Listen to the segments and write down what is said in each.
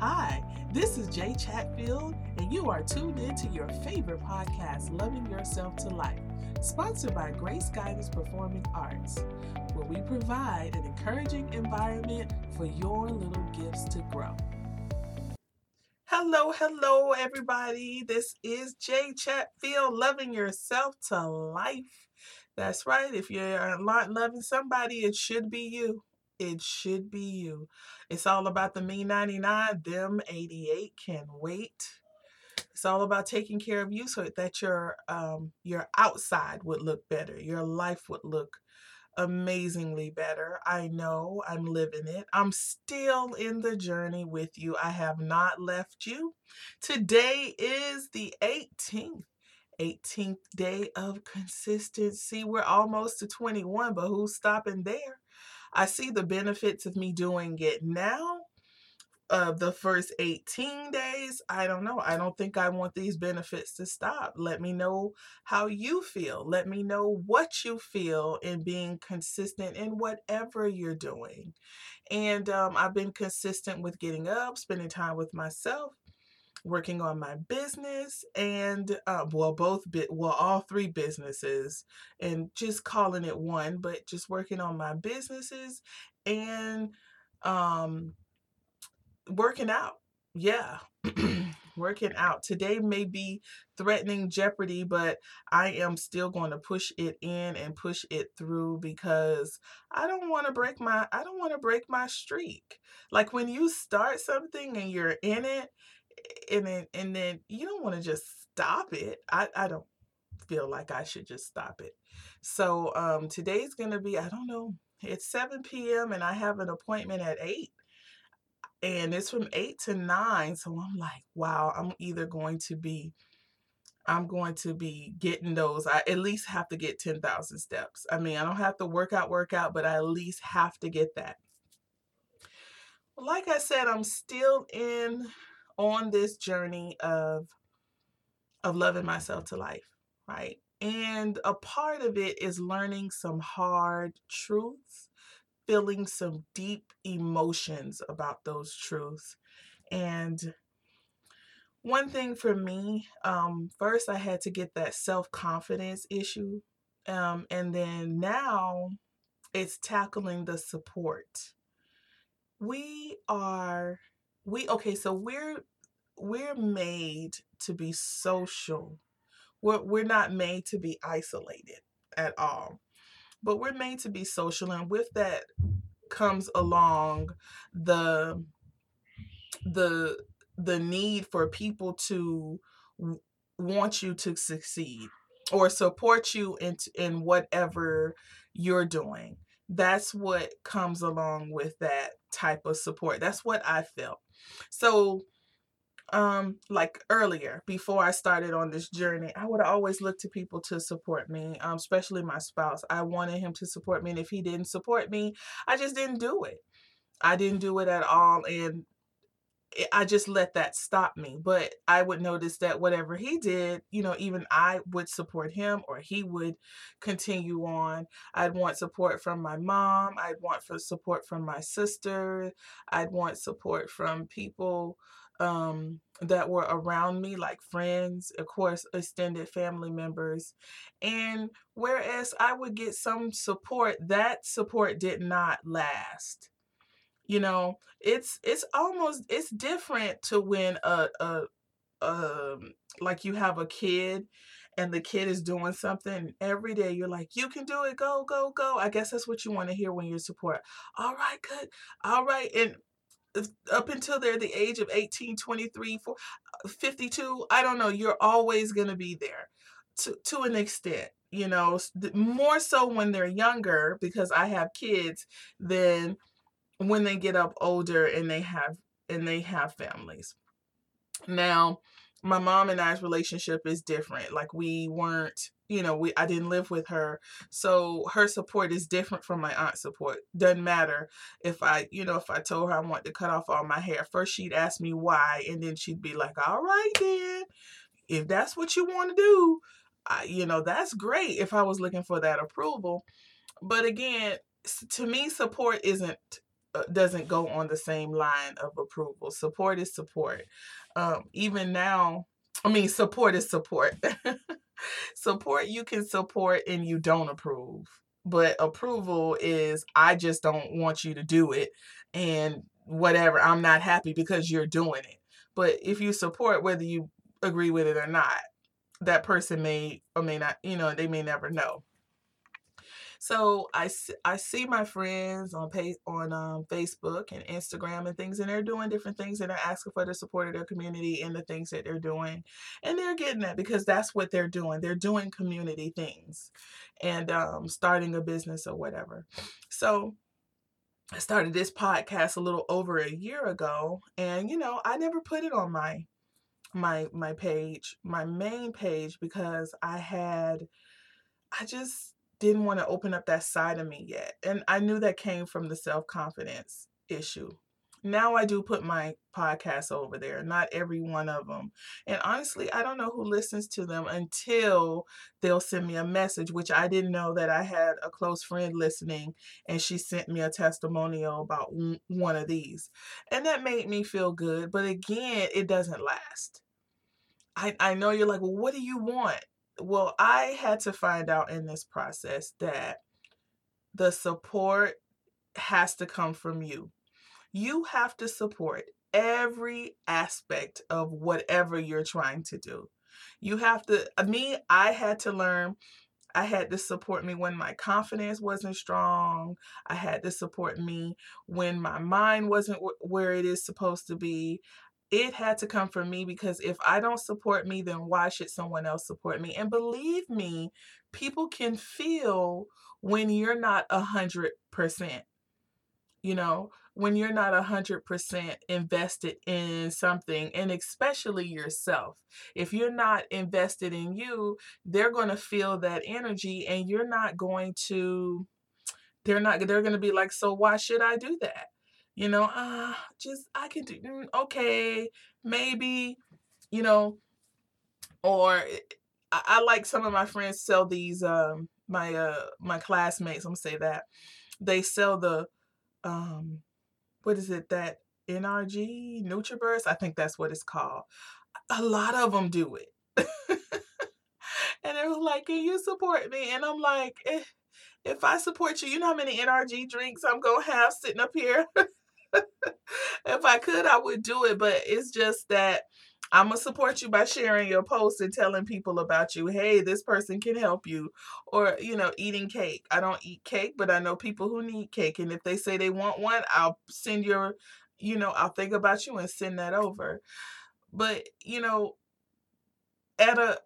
Hi, this is Jay Chatfield, and you are tuned in to your favorite podcast, Loving Yourself to Life, sponsored by Grace Guidance Performing Arts, where we provide an encouraging environment for your little gifts to grow. Hello, hello, everybody. This is Jay Chatfield, Loving Yourself to Life. That's right. If you're not loving somebody, it should be you. It should be you. It's all about the me 99, them 88 can wait. It's all about taking care of you so that your um your outside would look better. Your life would look amazingly better. I know I'm living it. I'm still in the journey with you. I have not left you. Today is the 18th. 18th day of consistency. We're almost to 21, but who's stopping there? I see the benefits of me doing it now. Of the first 18 days, I don't know. I don't think I want these benefits to stop. Let me know how you feel. Let me know what you feel in being consistent in whatever you're doing. And um, I've been consistent with getting up, spending time with myself, working on my business and uh, well both bit well all three businesses and just calling it one but just working on my businesses and um working out. Yeah working out. Today may be threatening jeopardy but i am still going to push it in and push it through because i don't want to break my i don't want to break my streak. Like when you start something and you're in it and then and then you don't want to just stop it. I I don't feel like I should just stop it. So um today's gonna be I don't know. It's 7 p.m. and I have an appointment at 8 and it's from 8 to 9 so i'm like wow i'm either going to be i'm going to be getting those i at least have to get 10,000 steps i mean i don't have to work out work out but i at least have to get that like i said i'm still in on this journey of of loving myself to life, right? And a part of it is learning some hard truths, feeling some deep emotions about those truths. And one thing for me, um, first I had to get that self confidence issue. Um, and then now it's tackling the support. We are, we, okay, so we're we're made to be social. We're, we're not made to be isolated at all, but we're made to be social. And with that comes along the, the, the need for people to want you to succeed or support you in, in whatever you're doing. That's what comes along with that type of support. That's what I felt. So um like earlier before i started on this journey i would always look to people to support me um especially my spouse i wanted him to support me and if he didn't support me i just didn't do it i didn't do it at all and I just let that stop me. But I would notice that whatever he did, you know, even I would support him or he would continue on. I'd want support from my mom. I'd want for support from my sister. I'd want support from people um, that were around me, like friends, of course, extended family members. And whereas I would get some support, that support did not last. You know, it's it's almost it's different to when a a um like you have a kid and the kid is doing something every day you're like you can do it go go go. I guess that's what you want to hear when you're support all right good all right and up until they're the age of 18 23 4, uh, 52 i don't know you're always going to be there to to an extent you know more so when they're younger because i have kids than when they get up older and they have and they have families now my mom and I's relationship is different. Like we weren't, you know, we I didn't live with her. So her support is different from my aunt's support. Doesn't matter if I, you know, if I told her I want to cut off all my hair. First she'd ask me why and then she'd be like, "All right then. If that's what you want to do, I, you know, that's great if I was looking for that approval." But again, to me support isn't doesn't go on the same line of approval. Support is support. Um, even now, I mean, support is support. support you can support and you don't approve, but approval is I just don't want you to do it, and whatever. I'm not happy because you're doing it. But if you support, whether you agree with it or not, that person may or may not, you know, they may never know. So I, I see my friends on pay, on um, Facebook and Instagram and things, and they're doing different things and they're asking for the support of their community and the things that they're doing. And they're getting that because that's what they're doing. They're doing community things and um, starting a business or whatever. So I started this podcast a little over a year ago, and you know, I never put it on my my my page, my main page because I had I just didn't want to open up that side of me yet. And I knew that came from the self-confidence issue. Now I do put my podcasts over there, not every one of them. And honestly, I don't know who listens to them until they'll send me a message, which I didn't know that I had a close friend listening and she sent me a testimonial about one of these. And that made me feel good. But again, it doesn't last. I, I know you're like, well, what do you want? Well, I had to find out in this process that the support has to come from you. You have to support every aspect of whatever you're trying to do. You have to, uh, me, I had to learn I had to support me when my confidence wasn't strong. I had to support me when my mind wasn't where it is supposed to be it had to come from me because if I don't support me, then why should someone else support me? And believe me, people can feel when you're not a hundred percent. You know, when you're not a hundred percent invested in something, and especially yourself. If you're not invested in you, they're going to feel that energy, and you're not going to. They're not. They're going to be like, so why should I do that? You know, ah, just I can do mm, okay, maybe, you know, or eh, I, I, like some of my friends sell these um my uh my classmates, I'm gonna say that. They sell the um what is it that NRG NutriBurst? I think that's what it's called. A lot of them do it. and they were like, Can you support me? And I'm like, eh, if I support you, you know how many NRG drinks I'm gonna have sitting up here? if I could, I would do it, but it's just that I'm gonna support you by sharing your post and telling people about you. Hey, this person can help you. Or, you know, eating cake. I don't eat cake, but I know people who need cake. And if they say they want one, I'll send your, you know, I'll think about you and send that over. But, you know, at a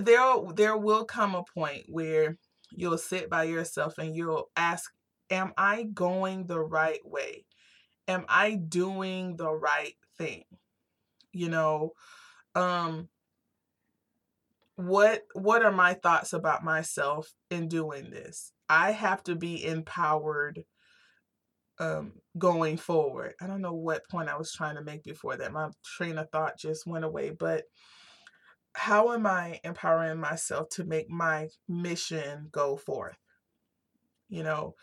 there there will come a point where you'll sit by yourself and you'll ask, Am I going the right way? Am I doing the right thing? You know, um what what are my thoughts about myself in doing this? I have to be empowered um going forward. I don't know what point I was trying to make before that. My train of thought just went away, but how am I empowering myself to make my mission go forth? You know,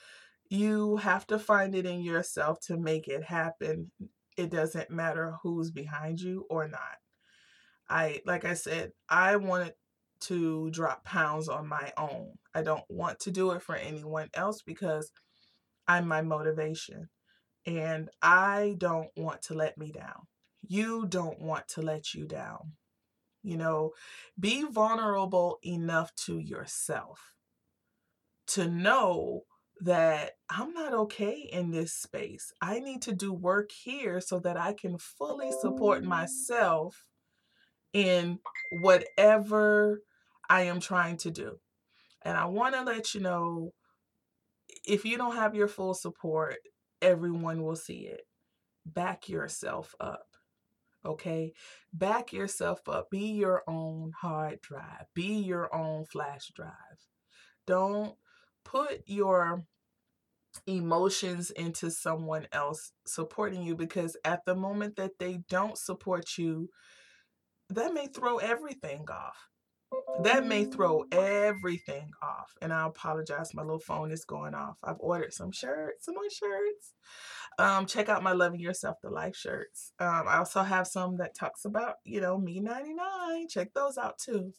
you have to find it in yourself to make it happen. It doesn't matter who's behind you or not. I, like I said, I wanted to drop pounds on my own. I don't want to do it for anyone else because I'm my motivation. And I don't want to let me down. You don't want to let you down. You know, be vulnerable enough to yourself to know that I'm not okay in this space. I need to do work here so that I can fully support mm. myself in whatever I am trying to do. And I want to let you know if you don't have your full support, everyone will see it. Back yourself up. Okay? Back yourself up. Be your own hard drive, be your own flash drive. Don't put your emotions into someone else supporting you because at the moment that they don't support you, that may throw everything off. That may throw everything off. And I apologize, my little phone is going off. I've ordered some shirts, some more shirts. um, check out my Loving Yourself to Life shirts. Um, I also have some that talks about, you know, me 99. Check those out too.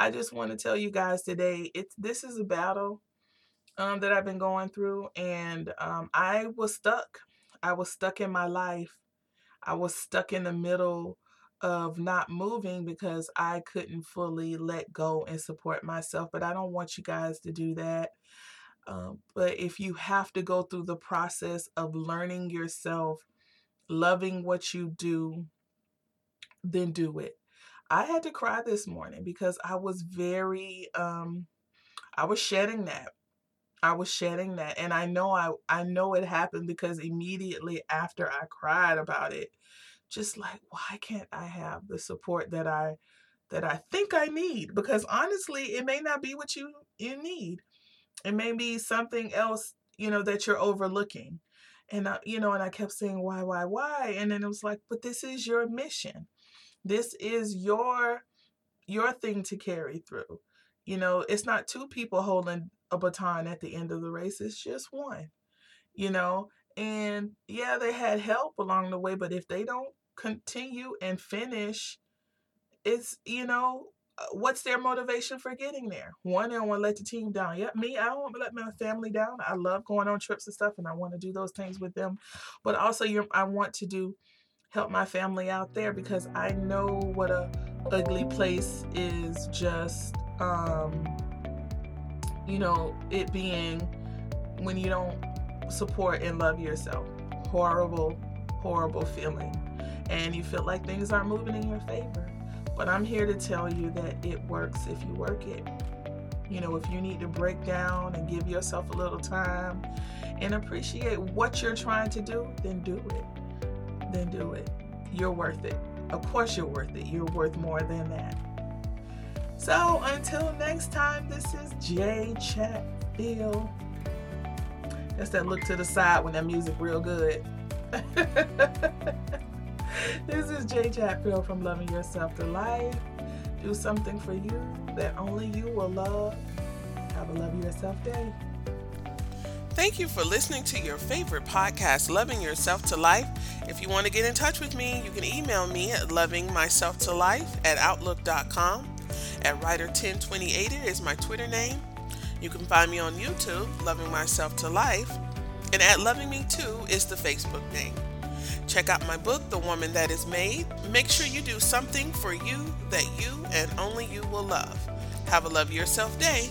I just want to tell you guys today, it's this is a battle um, that I've been going through, and um, I was stuck. I was stuck in my life. I was stuck in the middle of not moving because I couldn't fully let go and support myself. But I don't want you guys to do that. Um, but if you have to go through the process of learning yourself, loving what you do, then do it. I had to cry this morning because I was very um I was shedding that. I was shedding that and I know I I know it happened because immediately after I cried about it just like why can't I have the support that I that I think I need? Because honestly it may not be what you you need. It may be something else you know that you're overlooking. And I, you know and I kept saying why why why? And then it was like but this is your mission. This is your your thing to carry through. You know it's not two people holding a baton at the end of the race it's just one you know? And yeah they had help along the way but if they don't continue and finish it's you know uh, what's their motivation for getting there? One they don't want to let the team down. Yep me i don't want to let my family down. I love going on trips and stuff and i want to do those things with them. But also i want to do help my family out there because i know what a ugly place is just um you know it being when you don't support and love yourself horrible horrible feeling and you feel like things aren't moving in your favor. But I'm here to tell you that it works if you work it. You know, if you need to break down and give yourself a little time and appreciate what you're trying to do, then do it. Then do it. You're worth it. Of course, you're worth it. You're worth more than that. So until next time, this is J Chatfield. That's that look to the side when that music real good. this is Jay Chatfield from Loving Yourself to Life. Do something for you that only you will love. Have a love yourself day. Thank you for listening to your favorite podcast, Loving Yourself to Life. If you want to get in touch with me, you can email me at lovingmyselftolife at outlook.com. At Writer1028 is my Twitter name. You can find me on YouTube, Loving Myself to Life. And at Loving Me Too is the Facebook name. Check out my book, The Woman That Is Made. Make sure you do something for you that you and only you will love. Have a love yourself day.